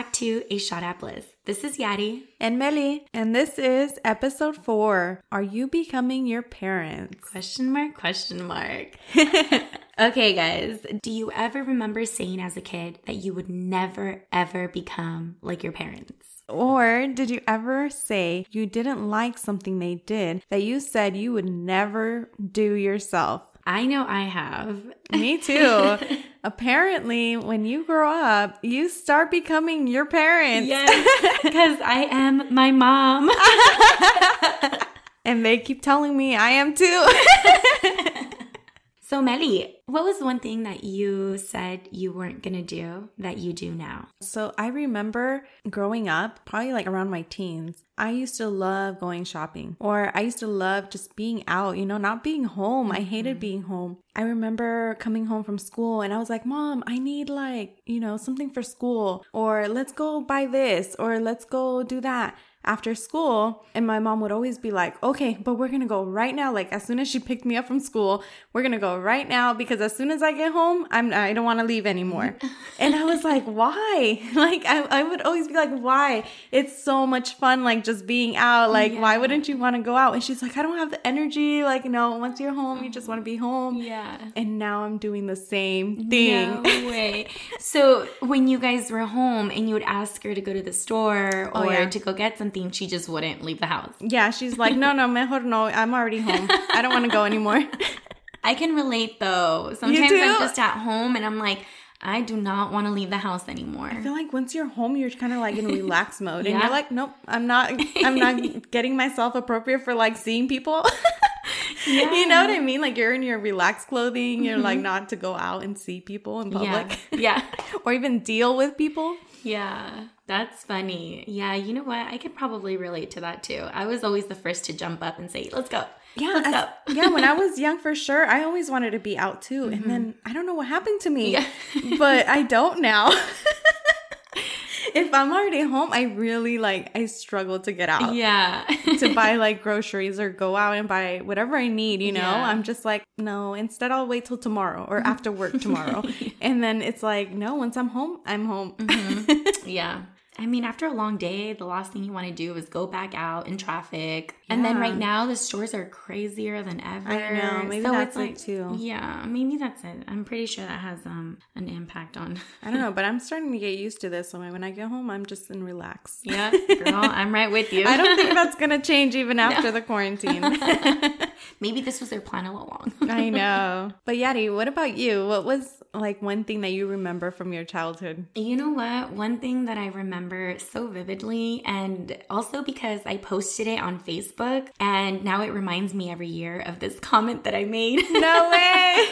Back to A Shot at Bliss. This is Yadi. And Meli. And this is episode four. Are you becoming your parents? Question mark, question mark. okay, guys. Do you ever remember saying as a kid that you would never, ever become like your parents? Or did you ever say you didn't like something they did that you said you would never do yourself? I know I have. Me too. Apparently, when you grow up, you start becoming your parents. Yes, because I am my mom. and they keep telling me I am too. So, Meli, what was one thing that you said you weren't going to do that you do now? So, I remember growing up, probably like around my teens, I used to love going shopping or I used to love just being out, you know, not being home. I hated mm-hmm. being home. I remember coming home from school and I was like, Mom, I need like, you know, something for school or let's go buy this or let's go do that after school. And my mom would always be like, okay, but we're gonna go right now. Like as soon as she picked me up from school, we're gonna go right now because as soon as I get home, I'm I don't want to leave anymore. and I was like, why? Like I, I would always be like, why? It's so much fun, like just being out. Like yeah. why wouldn't you want to go out? And she's like, I don't have the energy. Like you know, once you're home, you just want to be home. Yeah. And now I'm doing the same thing. No way. so when you guys were home and you would ask her to go to the store oh, or oh, yeah. to go get some something, she just wouldn't leave the house. Yeah, she's like, no, no, mejor no. I'm already home. I don't want to go anymore. I can relate though. Sometimes I'm just at home and I'm like, I do not want to leave the house anymore. I feel like once you're home, you're kind of like in relax mode, yeah. and you're like, nope, I'm not. I'm not getting myself appropriate for like seeing people. yeah. You know what I mean? Like you're in your relaxed clothing. You're mm-hmm. like not to go out and see people in public. Yeah. yeah. or even deal with people. Yeah. That's funny. Yeah, you know what? I could probably relate to that too. I was always the first to jump up and say, "Let's go." Yeah, Let's go. yeah. When I was young, for sure, I always wanted to be out too, mm-hmm. and then I don't know what happened to me, yeah. but I don't now. if I'm already home, I really like I struggle to get out. Yeah. to buy like groceries or go out and buy whatever I need, you know? Yeah. I'm just like, no, instead I'll wait till tomorrow or after work tomorrow. and then it's like, no, once I'm home, I'm home. Mm-hmm. Yeah. I mean, after a long day, the last thing you want to do is go back out in traffic. Yeah. And then right now, the stores are crazier than ever. I know. Maybe so that's like, it too. Yeah, maybe that's it. I'm pretty sure that has um an impact on. I don't know, but I'm starting to get used to this. So when I get home, I'm just in relax. Yeah, girl, I'm right with you. I don't think that's gonna change even after no. the quarantine. maybe this was their plan all along. I know. But Yadi, what about you? What was like one thing that you remember from your childhood? You know what? One thing that I remember so vividly, and also because I posted it on Facebook, and now it reminds me every year of this comment that I made. No way!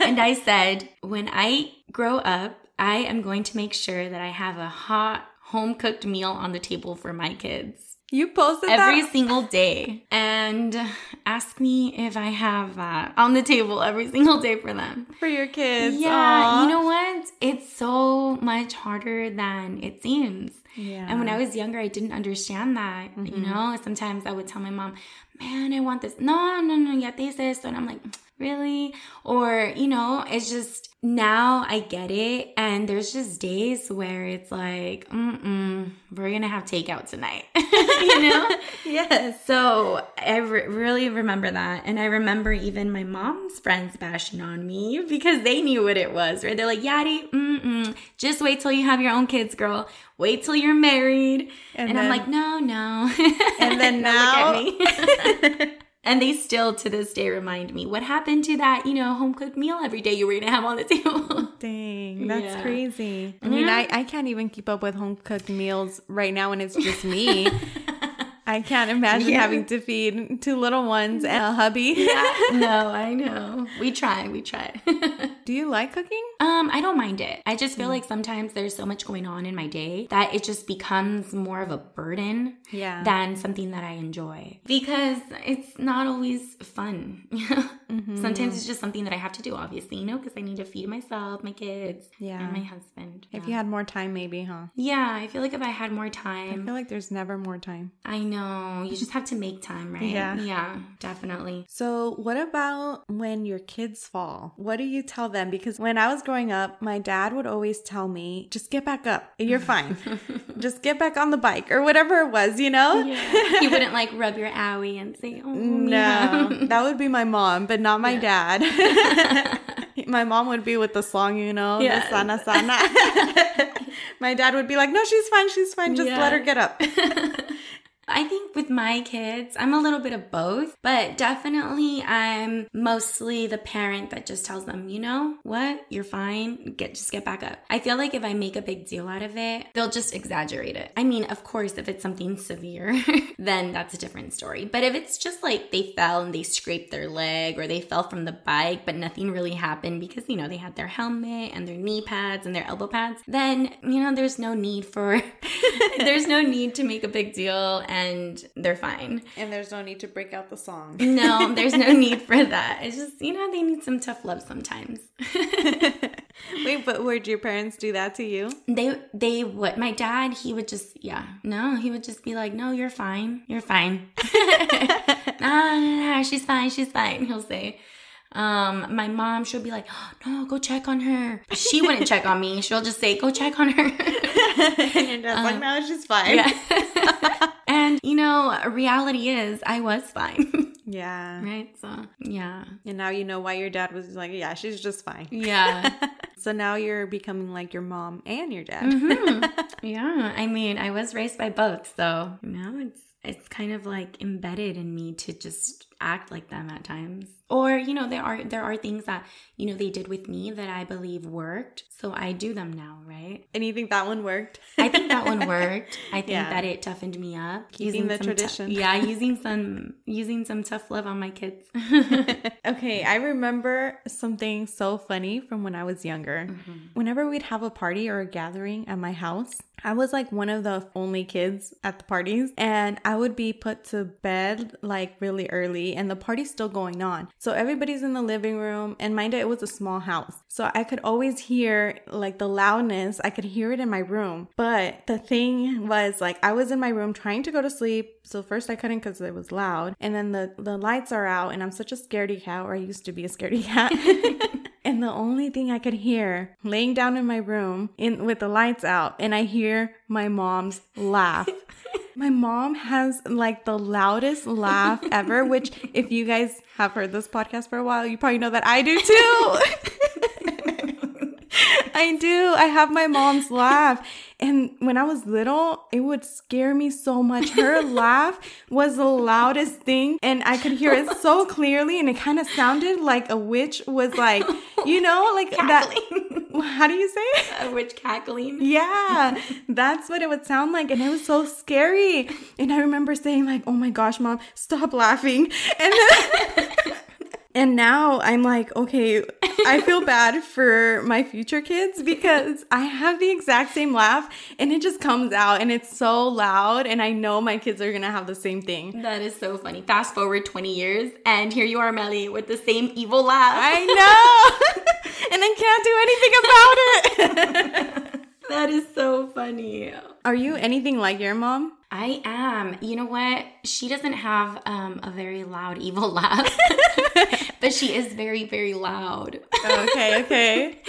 and I said, when I grow up, I am going to make sure that I have a hot home cooked meal on the table for my kids. You posted every that? single day and ask me if I have that on the table every single day for them. For your kids. Yeah. Aww. You know what? It's so much harder than it seems. Yeah. And when I was younger, I didn't understand that. Mm-hmm. You know, sometimes I would tell my mom, man, I want this. No, no, no, ya te hice And I'm like, really? Or, you know, it's just now I get it. And there's just days where it's like, mm we're going to have takeout tonight, you know? yes. So I re- really remember that. And I remember even my mom's friends bashing on me because they knew what it was, right? They're like, Yadi, mm-mm, just wait till you have your own kids, girl. Wait till you're married. And, and then, I'm like, no, no. And then now. look at me. And they still to this day remind me what happened to that, you know, home cooked meal every day you were gonna have on the table. Dang, that's yeah. crazy. I mean, I, I can't even keep up with home cooked meals right now when it's just me. I can't imagine yeah. having to feed two little ones and a hubby. Yeah. No, I know. We try, we try. Do you like cooking? Um, I don't mind it. I just feel mm. like sometimes there's so much going on in my day that it just becomes more of a burden yeah. than something that I enjoy. Because it's not always fun. mm-hmm. Sometimes it's just something that I have to do, obviously, you know, because I need to feed myself, my kids, yeah. and my husband. If yeah. you had more time, maybe, huh? Yeah, I feel like if I had more time. I feel like there's never more time. I know. You just have to make time, right? Yeah. Yeah, definitely. So, what about when your kids fall? What do you tell them? Because when I was growing growing up, my dad would always tell me, just get back up. You're fine. just get back on the bike or whatever it was, you know? Yeah. He wouldn't like rub your owie and say, oh, no. yeah. that would be my mom, but not my Yeah. dad. my mom would be with the song, you know, the sana sana. my dad would be like, no, she's fine. She's fine. Just let her get up. I think with my kids, I'm a little bit of both, but definitely I'm mostly the parent that just tells them, you know what, you're fine, get just get back up. I feel like if I make a big deal out of it, they'll just exaggerate it. I mean, of course, if it's something severe, then that's a different story. But if it's just like they fell and they scraped their leg or they fell from the bike, but nothing really happened because, you know, they had their helmet and their knee pads and their elbow pads, then, you know, there's no need for, there's no need to make a big deal and they're fine. and there's no need to break out the song. No, there's no need for that. It's just, you know, they need some tough love sometimes. Wait, but would your parents do that to you? They they would my dad, he would just yeah. No, he would just be like, "No, you're fine. You're fine." no, no, no, she's fine. She's fine. He'll say. Um, my mom, she'll be like, "No, go check on her." She wouldn't check on me. She'll just say, "Go check on her." and your dad's like, no, she's fine. yeah. You know, reality is, I was fine. Yeah. right? So yeah, And now you know why your dad was like, yeah, she's just fine. yeah. So now you're becoming like your mom and your dad. Mhm. Yeah, I mean, I was raised by both, so now it's it's kind of like embedded in me to just act like them at times. Or, you know, there are there are things that, you know, they did with me that I believe worked, so I do them now, right? And you think that one worked? I think that one worked. I think Yeah. that it toughened me up. using the some tou- tradition. yeah, using some using some tough love on my kids. okay, I remember something so funny from when I was younger. Mm-hmm. Whenever we'd have a party or a gathering at my house, I was like one of the only kids at the parties, and I would be put to bed like really early, and the party's still going on. So everybody's in the living room, and mind you, it was a small house. So I could always hear like the loudness, I could hear it in my room. But the thing was, like, I was in my room trying to go to sleep. So first I couldn't because it was loud, and then the, the lights are out, and I'm such a scaredy cat, or I used to be a scaredy cat. And the only thing I could hear laying down in my room in with the lights out and I hear my mom's laugh. my mom has like the loudest laugh ever, which if you guys have heard this podcast for a while, you probably know that I do too. I do. I have my mom's laugh. And when I was little, it would scare me so much. Her laugh was the loudest thing, and I could hear it so clearly, and it kind of sounded like a witch was like, you know, like that. How do you say it? A witch cackling. Yeah, that's what it would sound like. And it was so scary. And I remember saying, like, oh my gosh, mom, stop laughing. And then, and now I'm like, okay, I feel bad for my future kids because I have the exact same laugh and it just comes out and it's so loud. And I know my kids are gonna have the same thing. That is so funny. Fast forward 20 years, and here you are, Meli, with the same evil laugh. I know. and I can't do anything about it. that is so funny. Are you anything like your mom? I am. You know what? She doesn't have um, a very loud, evil laugh, but she is very, very loud. Okay, okay.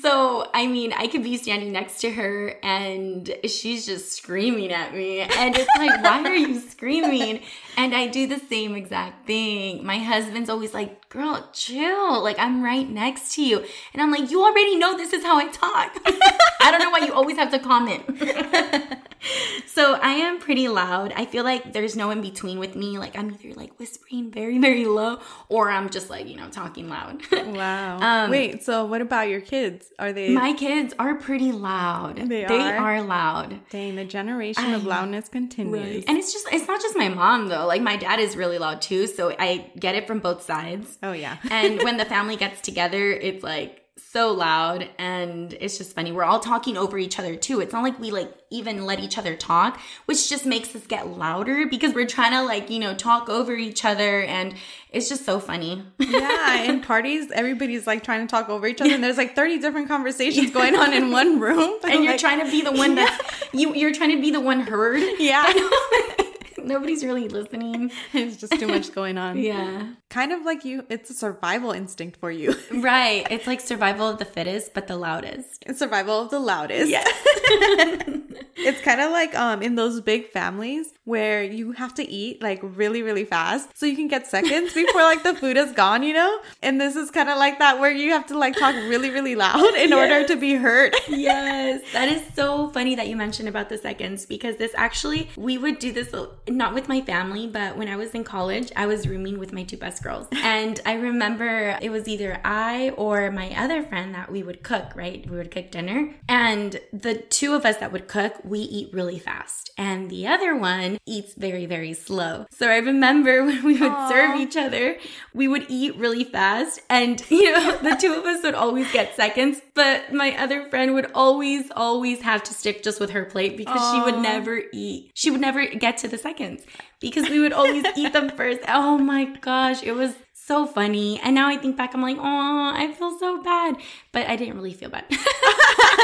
So, I mean, I could be standing next to her and she's just screaming at me. And it's like, why are you screaming? And I do the same exact thing. My husband's always like, girl, chill. Like, I'm right next to you. And I'm like, you already know this is how I talk. I don't know why you always have to comment. so I am pretty loud. I feel like there's no in between with me. Like, I'm either like whispering very, very low or I'm just like, you know, talking loud. Wow. Um, Wait, so what about your kids? Are they My kids are pretty loud. They are loud. they are? are loud. dang the generation of loudness continues? And it's just it's not just my mom though. Like my dad is really loud too, so I get it from both sides. Oh yeah. And when the family gets together, it's like so loud and it's just funny. We're all talking over each other too. It's not like we like even let each other talk, which just makes us get louder because we're trying to like, you know, talk over each other and it's just so funny. yeah, in parties, everybody's like trying to talk over each other, and there's like 30 different conversations going on in one room. and you're Like, trying to be the one that you you're trying to be the one heard. Yeah. Nobody's really listening. It's just too much going on. Yeah. Kind of like you, it's a survival instinct for you. Right. It's like survival of the fittest, but the loudest. It's survival of the loudest. Yes. It's kind of like um in those big families where you have to eat like really really fast so you can get seconds before like the food is gone, you know? And this is kind of like that where you have to like talk really really loud in order to be heard. yes. That is so funny that you mentioned about the seconds because this actually we would do this not with my family, but when I was in college, I was rooming with my two best girls. And I remember it was either I or my other friend that we would cook, right? We would cook dinner. And the two of us that would cook, we eat really fast. And the other one eats very, very slow. So I remember when we would Aww. serve each other, we would eat really fast. And, you know, the two of us would always get seconds, but my other friend would always, always have to stick just with her plate because Aww. she would never eat. She would never get to the seconds because we would always eat them first. Oh my gosh, it was so funny. And now I think back, I'm like, oh, I feel so bad. But I didn't really feel bad.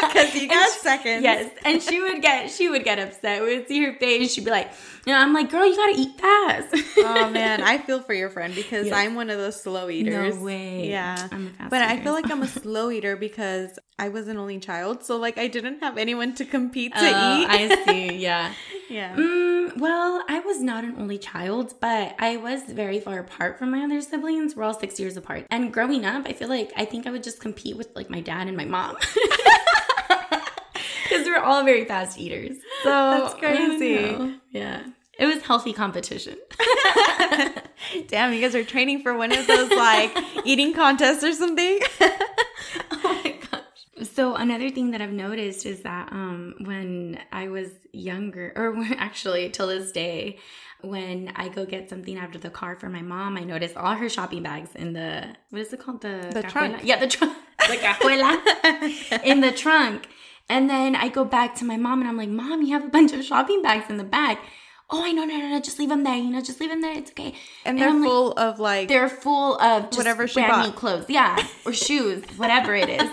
Because you got she, seconds. Yes. And she would get she would get upset. We would see her face. She'd be like, you know, I'm like, girl, you gotta eat fast. oh man, I feel for your friend because yes. I'm one of those slow eaters. No way. Yeah. I'm a fast But eater. I feel like I'm a slow eater because I was an only child. So like I didn't have anyone to compete to uh, eat. I see. Yeah. yeah. Mm, well, I was not an only child, but I was very far apart from my other siblings. We're all six years apart. And growing up, I feel like I think I would just compete with like my dad and my mom. Because we're all very fast eaters. So that's crazy. Yeah. It was healthy competition. Damn, you guys are training for one of those like eating contests or something. So another thing that I've noticed is that um, when I was younger, or actually till this day, when I go get something out of the car for my mom, I notice all her shopping bags in the what is it called the the cajuela? trunk. Yeah, the trunk. The cajuela in the trunk. And then I go back to my mom and I'm like, Mom, you have a bunch of shopping bags in the back. Oh, I know, no, no, no, just leave them there. You know, just leave them there. It's okay. And, and they're I'm full like, of like they're full of just whatever she brand bought. new clothes, yeah, or shoes, whatever it is.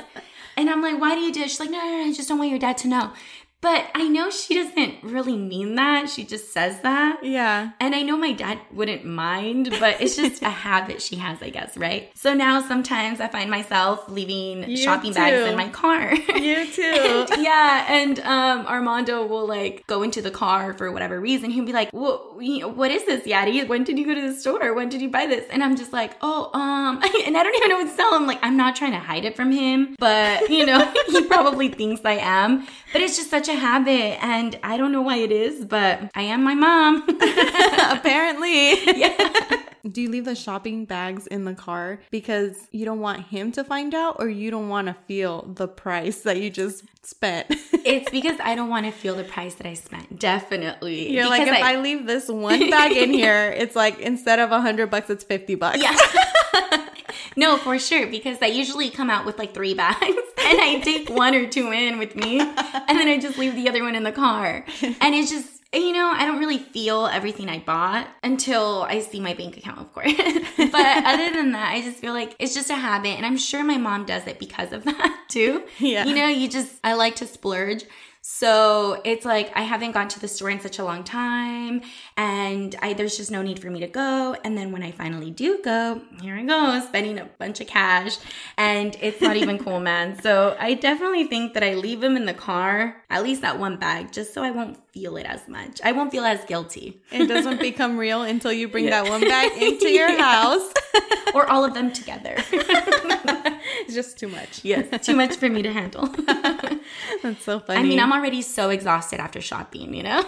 And I'm like, why do you do it? She's like, no, no, no, I just don't want your dad to know. But I know she doesn't really mean that. She just says that. Yeah. And I know my dad wouldn't mind, but it's just a habit she has, I guess, right? So now sometimes I find myself leaving you shopping too. bags in my car. You too. and, yeah. And um, Armando will like go into the car for whatever reason. He'll be like, well, what is this, Yadi? When did you go to the store? When did you buy this? And I'm just like, oh, um, and I don't even know what to tell him. Like, I'm not trying to hide it from him, but you know, he probably thinks I am. But it's just such a habit and I don't know why it is, but I am my mom. Apparently. Yeah. Do you leave the shopping bags in the car because you don't want him to find out or you don't want to feel the price that you just spent? it's because I don't want to feel the price that I spent. Definitely. You're because like, if I, I leave this one bag in here, it's like instead of a hundred bucks, it's 50 bucks. Yeah. no, for sure. Because I usually come out with like three bags and I take one or two in with me and then I just leave the other one in the car. And it's just, you know, I don't really feel everything I bought until I see my bank account, of course. but other than that, I just feel like it's just a habit. And I'm sure my mom does it because of that too. Yeah. You know, you just, I like to splurge. So it's like I haven't gone to the store in such a long time, and I, there's just no need for me to go. And then when I finally do go, here I go, spending a bunch of cash, and it's not even cool, man. So I definitely think that I leave them in the car, at least that one bag, just so I won't feel it as much. I won't feel as guilty. It doesn't become real until you bring yeah. that one bag into your yeah. house, or all of them together. it's just too much. Yes, too much for me to handle. That's so funny. I mean, I'm already so exhausted after shopping, you know?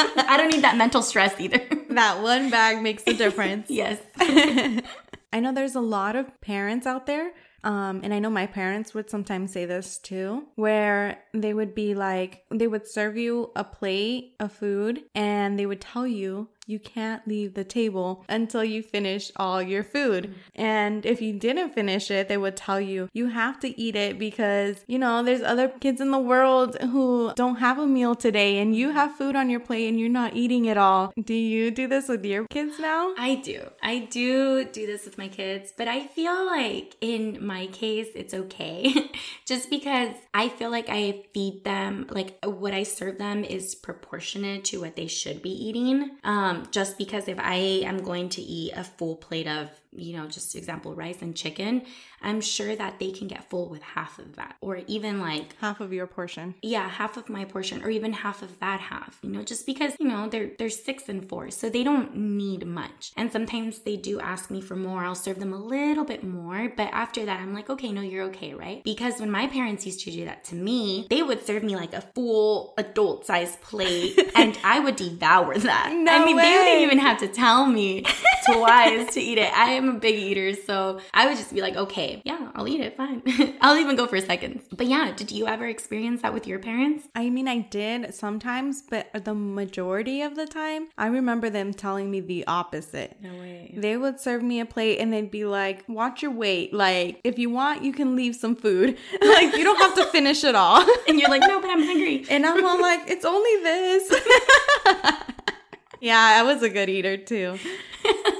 I don't need that mental stress either. That one bag makes a difference. yes. I know there's a lot of parents out there um, and I know my parents would sometimes say this too, where they would be like, they would serve you a plate of food and they would tell you you can't leave the table until you finish all your food. And if you didn't finish it, they would tell you, you have to eat it because, you know, there's other kids in the world who don't have a meal today and you have food on your plate and you're not eating it all. Do you do this with your kids now? I do. I do do this with my kids, but I feel like in my case, it's okay. Just because I feel like I feed them, like what I serve them is proportionate to what they should be eating. Um, Um, just because if I am going to eat a full plate of you know, just example, rice and chicken, I'm sure that they can get full with half of that, or even like half of your portion. Yeah, half of my portion, or even half of that half. You know, just because you know they're they're six and four, so they don't need much. And sometimes they do ask me for more. I'll serve them a little bit more, but after that, I'm like, okay, no, you're okay, right? Because when my parents used to do that to me, they would serve me like a full adult size plate, and I would devour that. No I mean, way. they wouldn't even have to tell me twice to eat it. I am a big eater, so I would just be like, okay, yeah, I'll eat it, fine. I'll even go for seconds. But yeah, did you ever experience that with your parents? I mean, I did sometimes, but the majority of the time, I remember them telling me the opposite. No way. They would serve me a plate and they'd be like, watch your weight. Like, if you want, you can leave some food. like, you don't have to finish it all. and you're like, no, but I'm hungry. And I'm all like, it's only this. yeah, I was a good eater too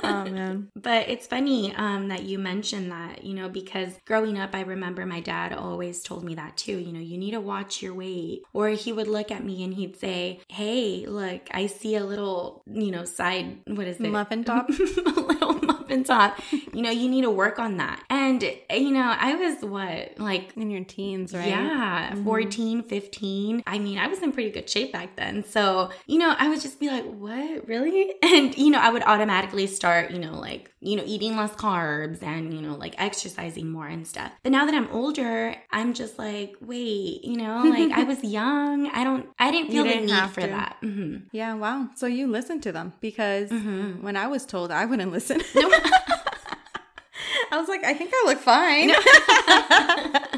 oh man. But it's funny um, that you mentioned that, you know, because growing up, I remember my dad always told me that too. You know, you need to watch your weight. Or he would look at me and he'd say, Hey, look, I see a little, you know, side, what is it? Muffin top. a little muffin top. You know, you need to work on that. And, you know, I was what, like in your teens, right? Yeah, mm-hmm. 14, 15. I mean, I was in pretty good shape back then. So, you know, I would just be like, What, really? And, you know, I would automatically start, you know, like, you know, eating less carbs and, you know, like exercising more and stuff. But now that I'm older, I'm just like, wait, you know, like I was young. I don't, I didn't feel didn't the need for to. that. Mm-hmm. Yeah, wow. So you listen to them because mm-hmm. when I was told I wouldn't listen. I was like, I think I look fine.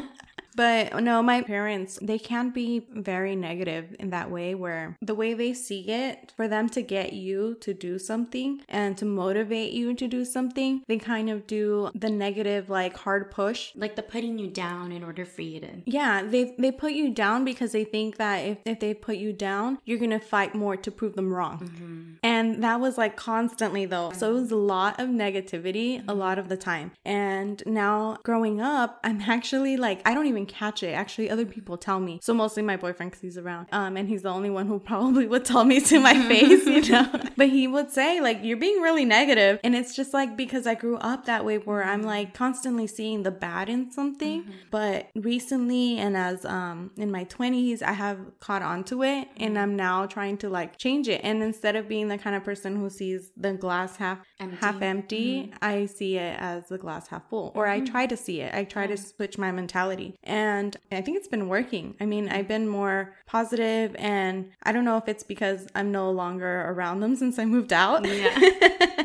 But no, my parents, they can be very negative in that way where the way they see it, for them to get you to do something and to motivate you to do something, they kind of do the negative, like hard push. Like the putting you down in order for you to. Yeah, they, they put you down because they think that if, if they put you down, you're going to fight more to prove them wrong. Mm-hmm. And that was like constantly though. So it was a lot of negativity mm-hmm. a lot of the time. And now growing up, I'm actually like, I don't even even catch it. Actually, other people tell me. So mostly my boyfriend because he's around. Um, and he's the only one who probably would tell me to my face, you know. but he would say like, "You're being really negative," and it's just like because I grew up that way, where I'm like constantly seeing the bad in something. Mm-hmm. But recently, and as um in my 20s, I have caught on to it, and I'm now trying to like change it. And instead of being the kind of person who sees the glass half empty. half empty, mm-hmm. I see it as the glass half full, or mm-hmm. I try to see it. I try to switch my mentality. And I think it's been working. I mean, I've been more positive and I don't know if it's because I'm no longer around them since I moved out. Yeah.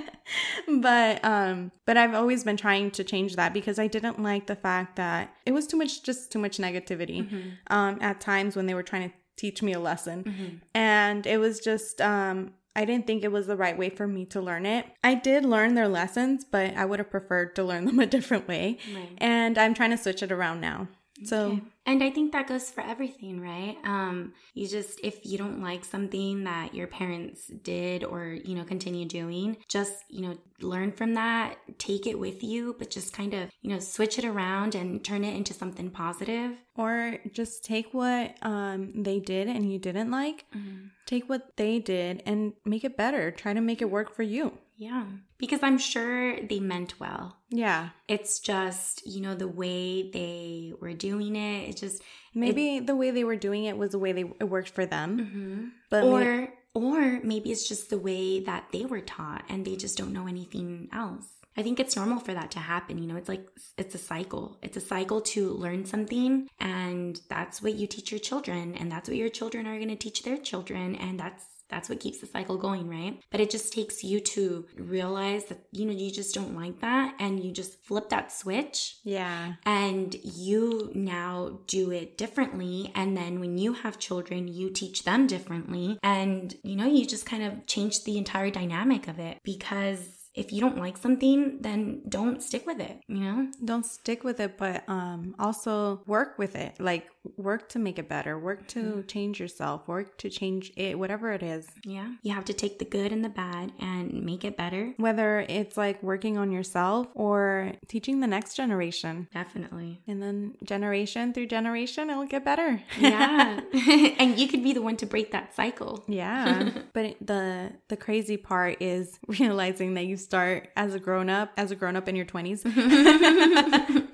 but um but I've always been trying to change that because I didn't like the fact that it was too much just too much negativity mm-hmm. um at times when they were trying to teach me a lesson. Mm-hmm. And it was just um I didn't think it was the right way for me to learn it. I did learn their lessons, but I would have preferred to learn them a different way. Right. And I'm trying to switch it around now. So, okay. and I think that goes for everything, right? Um, you just, if you don't like something that your parents did or, you know, continue doing, just, you know, learn from that, take it with you, but just kind of, you know, switch it around and turn it into something positive. Or just take what um, they did and you didn't like, mm-hmm. take what they did and make it better. Try to make it work for you. Yeah. Because I'm sure they meant well. Yeah. It's just, you know, the way they were doing it. It just. Maybe it, the way they were doing it was the way they, it worked for them. Mm-hmm. But or, maybe, or maybe it's just the way that they were taught and they just don't know anything else. I think it's normal for that to happen. You know, it's like it's a cycle. It's a cycle to learn something, and that's what you teach your children, and that's what your children are going to teach their children, and that's that's what keeps the cycle going, right? But it just takes you to realize that, you know, you just don't like that and you just flip that switch. Yeah. And you now do it differently. And then when you have children, you teach them differently. And, you know, you just kind of change the entire dynamic of it because if you don't like something, then don't stick with it, you know? Don't stick with it, but um also work with it. Like work to make it better, work to mm-hmm. change yourself, work to change it, whatever it is. Yeah. You have to take the good and the bad and make it better. Whether it's like working on yourself or teaching the next generation. Definitely. And then generation through generation, it'll get better. Yeah. and you could be the one to break that cycle. Yeah. but the the crazy part is realizing that you start as a grown up, as a grown up in your 20s.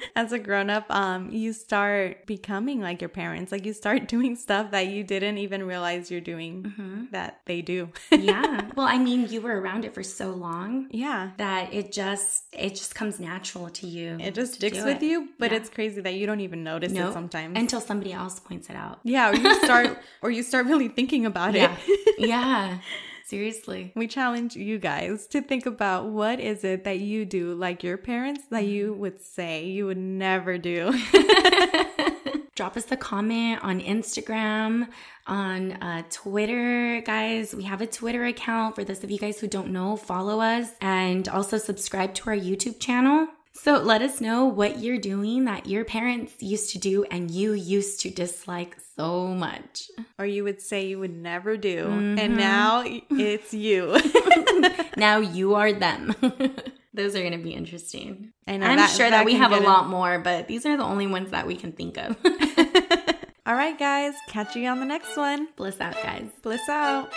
as a grown up, um you start becoming like your parents. Like you start doing stuff that you didn't even realize you're doing mm-hmm. that they do. yeah. Well, I mean, you were around it for so long. Yeah. That it just it just comes natural to you. It just sticks with it. you, but yeah. it's crazy that you don't even notice nope. it sometimes until somebody else points it out. Yeah, or you start or you start really thinking about yeah. it. yeah. Seriously. We challenge you guys to think about what is it that you do like your parents that you mm-hmm. would say you would never do drop us a comment on Instagram, on uh, Twitter, guys. We have a Twitter account. For those of you guys who don't know, follow us and also subscribe to our YouTube channel. So let us know what you're doing that your parents used to do and you used to dislike so much. Or you would say you would never do. Mm-hmm. And now it's you. now you are them. Those are going to be interesting. I know. I'm that, sure that, that we have a lot more, but these are the only ones that we can think of. All right, guys. Catch you on the next one. Bliss out, guys. Bliss out.